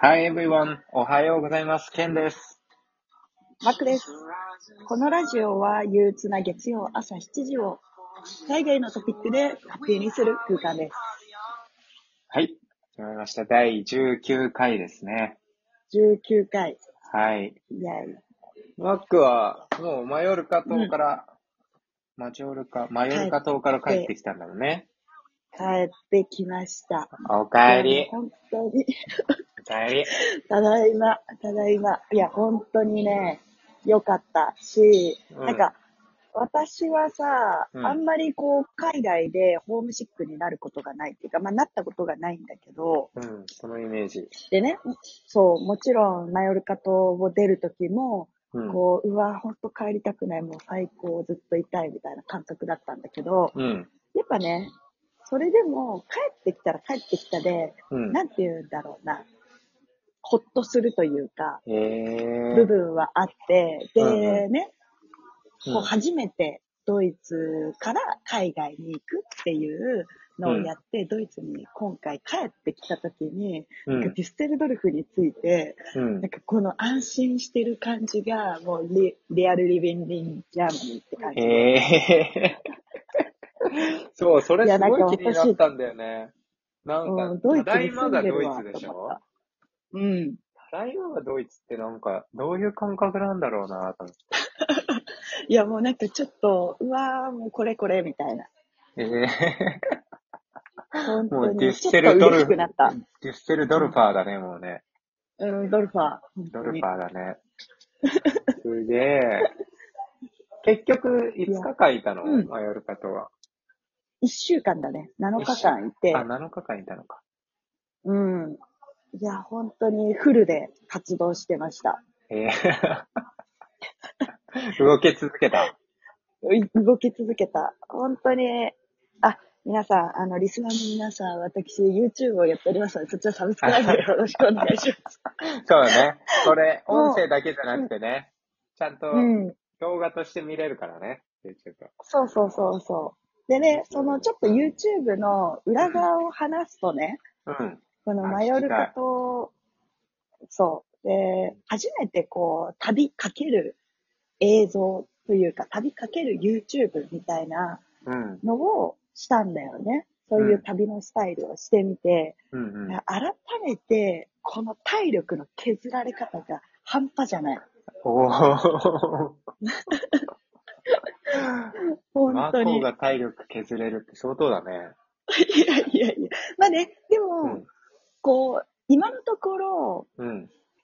Hi everyone! おはようございます。ケンです。マックです。このラジオは憂鬱な月曜朝7時を海外のトピックで勝手にする空間です。はい。始まりました。第19回ですね。19回。はい。イェイ。マックは、もうマヨルカ島から、マジョルカ、マヨルカ島から帰ってきたんだろうね。帰ってきました。おかえり。本当に。おかえり。ただいま、ただいま。いや、本当にね、良かったし、うんなんか、私はさ、うんあんまりこう、海外でホームシックになることがないっていうか、まあ、なったことがないんだけど、うん、そのイメージ。でね、そう、もちろん、マヨルカ島を出るときも、うん。こう、うわ、ほんと帰りたくない、もう最高、ずっといたいみたいな感覚だったんだけど、うん。やっぱね、それでも帰ってきたら帰ってきたで、うん。なんて言うんだろうな、ほっとするというか、えー。部分はあって、うんでね、うんこう初めてドイツから海外に行くっていうのをやって、ドイツに今回帰ってきた時に、うんなんかデュッセルドルフに着いて、うんなんかこの安心してる感じが、もうリ real living in Germany って感じ。えー。そう、それすごい気になったんだよね。なんか、うん、ドイツただいまがドイツでしょ？うん。ただいまがドイツってなんか、どういう感覚なんだろうなと思って。いや、もうなんかちょっと、うわー、もうこれこれみたいな。ええ本もうデュッセルドルフ。デュッセルドルファーだね、もうね。うん、ドルファー。ドルファーだね。すげえ。結局、5日間いたの、うんマヨルカとは。一週間だね。7日間いてあ、。7日間いたのか。うん。いや、本当にフルで活動してました。ええ 動き続けた。う動き続けた。本当に、あ、皆さん、あの、リスナーの皆さん、私、YouTube をやっておりますので、そちらサブスクライブ よろしくお願いします。そうだね。これ、音声だけじゃなくてね、ちゃんとうん。動画として見れるからね、YouTube。そうそうそうそう。でね、そのちょっと YouTube の裏側を話すとね、うん。このあマヨルカと、そう。で、初めてこう、旅かける映像というか、旅かける YouTube みたいなうん。のをしたんだよね。そういう旅のスタイルをしてみて、うんうん。改めて、この体力の削られ方が半端じゃない。おー。本当に。マコが体力削れるって相当だね。いやいやいや。まあね、でも、うん。こう、今のところ、うん。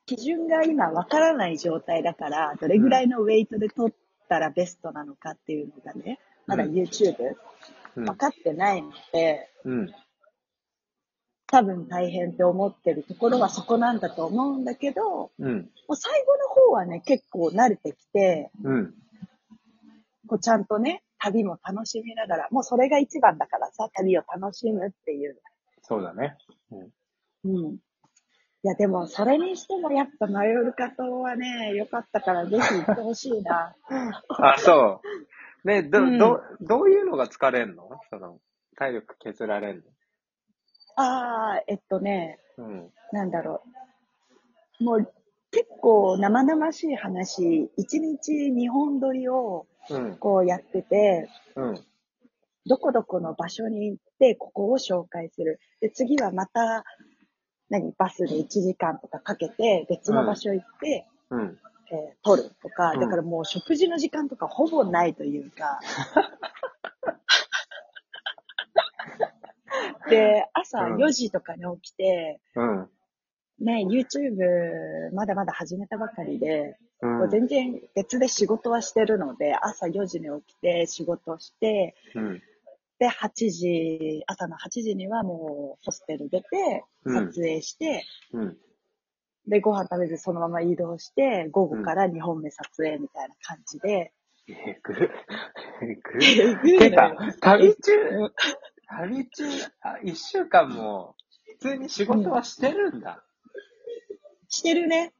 基準が今わからない状態だから、どれぐらいのウェイトで取ったらベストなのかっていうのがね、まだうん YouTube うん分かってないので、うん。多分大変って思ってるところはそこなんだと思うんだけど、うん。もう最後の方はね、結構慣れてきて、うん。こうちゃんとね、旅も楽しみながら、もうそれが一番だからさ、旅を楽しむっていう。そうだね。うん。いや、でも、それにしてもやっぱマヨルカ島はね、良かったからぜひ行ってほしいな。あ、そう。ね、ど、うんど、どういうのが疲れんの？その、体力削られんあー、えっとね、のうん。なんだろう。もう、結構生々しい話、一日日本撮りをうん。こうやってて、うん。どこどこの場所に行って、ここを紹介する。で、次はまた、何、バスで1時間とかかけて、別の場所行って、うん。えー撮るとか、うんだからもう食事の時間とかほぼないというか。で、朝うん4時とかに起きて、うん。ね、YouTube まだまだ始めたばかりで、うん。こう全然別で仕事はしてるので、朝4時に起きて仕事して、うん。で、8時、朝の8時にはもうホステル出て、うん撮影して、うん。で、ご飯食べずそのまま移動して、午後から2本目撮影みたいな感じで。えぐ。えぐ。てか、旅中、旅中、あ、一週間も、普通に仕事はしてるんだ。してるね。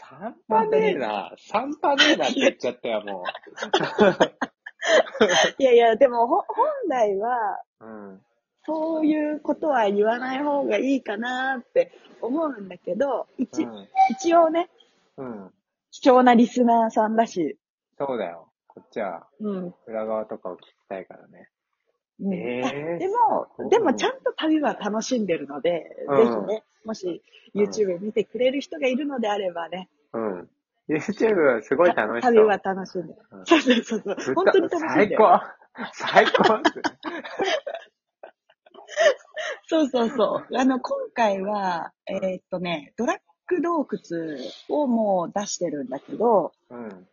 半端ねえな。半端ねえなって言っちゃったよ、も いやいや、でもほ、本来は、う。うん。そういうことは言わない方がいいかなって思うんだけど、一、うん。一応ね、うん。貴重なリスナーさんだし、そうだよ。こっちはうん。裏側とかを聞きたいからね。うんええでも、でもちゃんと旅は楽しんでるので、うんぜひね、もしうん YouTube 見てくれる人がいるのであればね、うん。YouTube はすごい楽しそう。旅は楽しんでる。うんそうそうそうそう。本当に楽しんでる。最高最高そうそうそう。あの、今回は、えーっとね、ドラッグ洞窟をもう出してるんだけど、うん。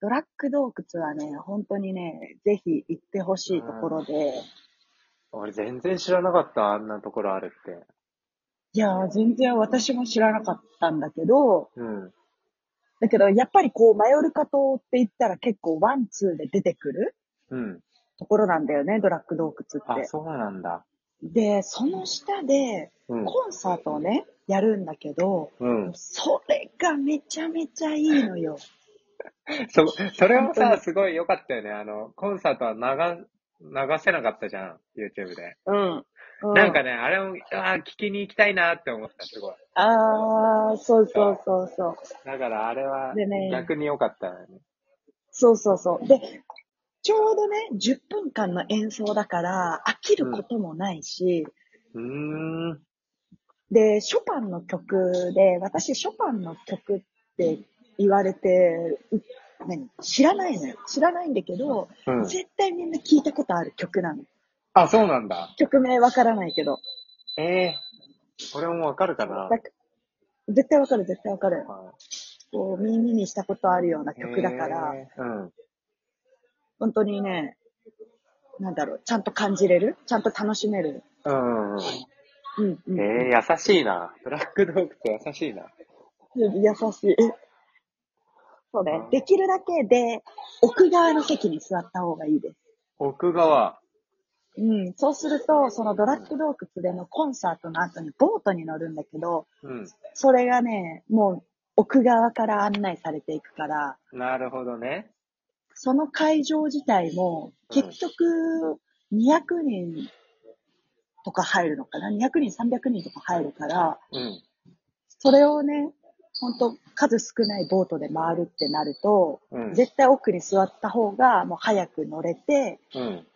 ドラッグ洞窟はね、本当にね、ぜひ行ってほしいところで、俺全然知らなかった、あんなところあるって。いやー、全然私も知らなかったんだけど、うん。だけど、やっぱりこう、マヨルカ島って言ったら結構ワン、ツーで出てくるうん。ところなんだよね、ドラック洞窟あっ、て。そうなんだ。で、その下でうん。コンサートをね、やるんだけど、うん。それがめちゃめちゃいいのよ。そ、それもさ、本当にすごい良かったよね。あの、コンサートは流、流せなかったじゃん、YouTube で。うん。うなんかね、あれも、あー聞きに行きたいなって思った、すごい。あー、そうそうそうそう。だからあれは逆に良かったよね。そうそうそう。で、ちょうどね、10分間の演奏だから、飽きることもないし、うーん。で、ショパンの曲で、私、ショパンの曲って言われて、う何？知らないのよ。知らないんだけど、うん。絶対みんな聞いたことある曲なの。あ、そうなんだ。曲名わからないけど。ええ俺もわかるかな。だ絶対わかる、絶対わかる。はこう、耳にしたことあるような曲だから、えうん。本当にね、なんだろう、ちゃんと感じれる？ちゃんと楽しめる？うんうんうん、うん。ええ優しいな。ブラックドークって優しいな。優しい。そうねうん。できるだけで、奥側の席に座った方がいいです。奥側。うん。そうすると、そのドラッグ洞窟でのコンサートの後にボートに乗るんだけど、うん。それがね、もう奥側から案内されていくから、なるほどね。その会場自体も、結局、200人とか入るのかな ?200 人、300人とか入るから、うん。それをね、ほんと数少ないボートで回るってなると、うん。絶対奥に座った方がもう早く乗れて、うん。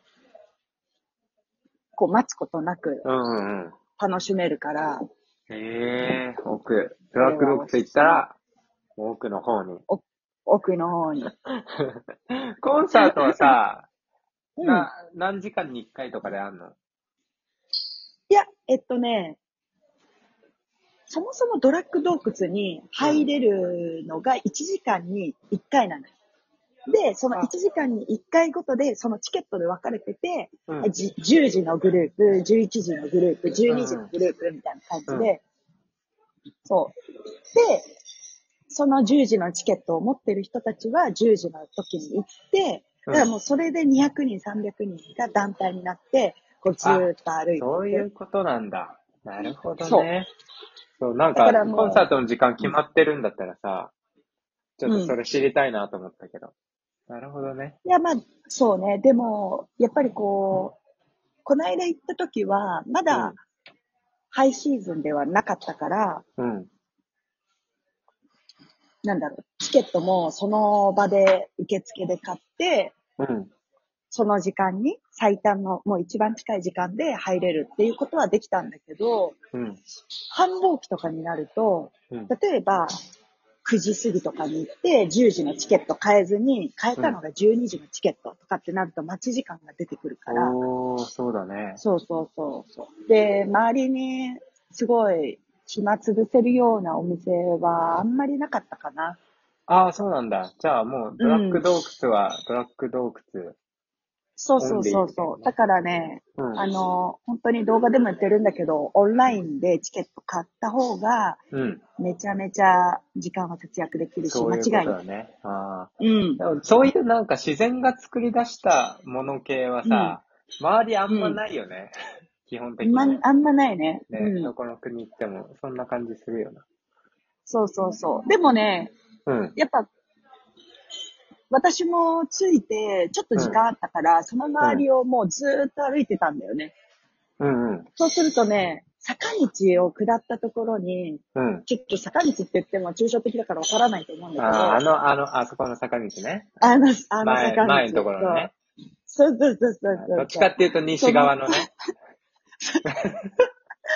こう待つことなくうんうんうん。楽しめるから、ええ奥。ブラックドークって言ったら、奥の方に。奥の方に。コンサートはさ、うん。な、何時間に1回とかであんの？いや、えっとね、そもそもドラッグ洞窟に入れるのが1時間に1回なのよ。で、その1時間に1回ごとで、そのチケットで分かれてて、うん。じ10時のグループ、11時のグループ、12時のグループみたいな感じで、そう。で、その10時のチケットを持ってる人たちは10時の時に行って、だからもうそれで200人、300人が団体になって、こうずーっと歩いて。そういうことなんだ。なるほどそうね。そう、なんかコンサートの時間決まってるんだったらさ、ちょっとそれ知りたいなと思ったけど。なるほどね。いや、まあ、そうね。でも、やっぱりこう、この間行った時は、まうんだ、ハイシーズンではなかったから、うん。なんだろう、チケットもその場で受付で買って、うん。その時間に最短の、もう一番近い時間で入れるっていうことはできたんだけど、うん。繁忙期とかになると、うん。例えば、9時過ぎとかに行って、10時のチケット買えずに、買えたのが12時のチケットとかってなると待ち時間が出てくるから、おー、そうだね。そうそうそうそう。で、周りにすごい暇つぶせるようなお店はあんまりなかったかな。ああ、そうなんだ。じゃあもう、ドラッグ洞窟は、ドラッグ洞窟。そうそうそうそう。だからね、うん。あの、本当に動画でもやってるんだけど、オンラインでチケット買った方が、うん。めちゃめちゃ時間は節約できるし、間そういうこと違いない。だね。ああ。うん。そういうなんか自然が作り出したもの系はさ、周りあんまないよね。基本的に。ま、あんまないね。ね、うんど。この国行っても、そんな感じするよな。そうそうそう。でもね、うん。やっぱ、私もついて、ちょっと時間あったから、その周りをもうずーっと歩いてたんだよね。うんうん。そうするとね、坂道を下ったところに、うん。ちょっと坂道って言っても抽象的だからわからないと思うんだけど、ああ、あの、あの、あそこの坂道ね。あの、あの前、坂道。前のところのね。そうそうそうそうそう。どっちかっていうと西側のね。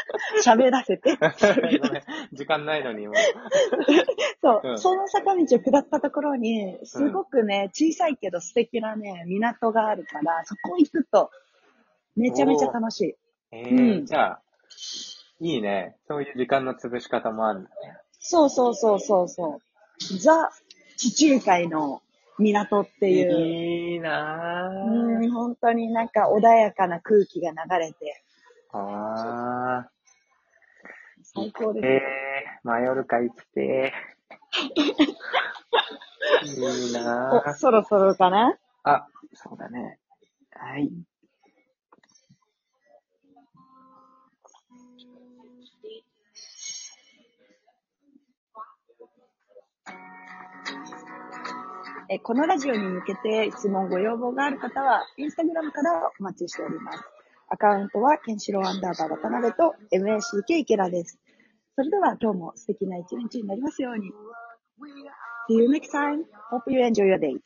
喋らせて。ごめん時間ないのにもう。そう、うんその坂道を下ったところに、すごくね、小さいけど素敵なね、港があるから、そこ行くと、めちゃめちゃ楽しい。えうー、んじゃあ、いいね。そういう時間の潰し方もあるんだね。そうそうそうそうそう。ザ・地中海の港っていう、いいなぁ。うん、本当になんか穏やかな空気が流れて、あー。最高です。えー、マヨルカ行きてー。いいなお、ぁ。そろそろかな？あ、そうだね。はい。えこのラジオに向けて質問、ご要望がある方は、インスタグラムからお待ちしております。アカウントは、ケンシロウアンダーバー渡辺と MACK 池田です。それでは今日も素敵な一日になりますように。See you next time. Hope you enjoy your day.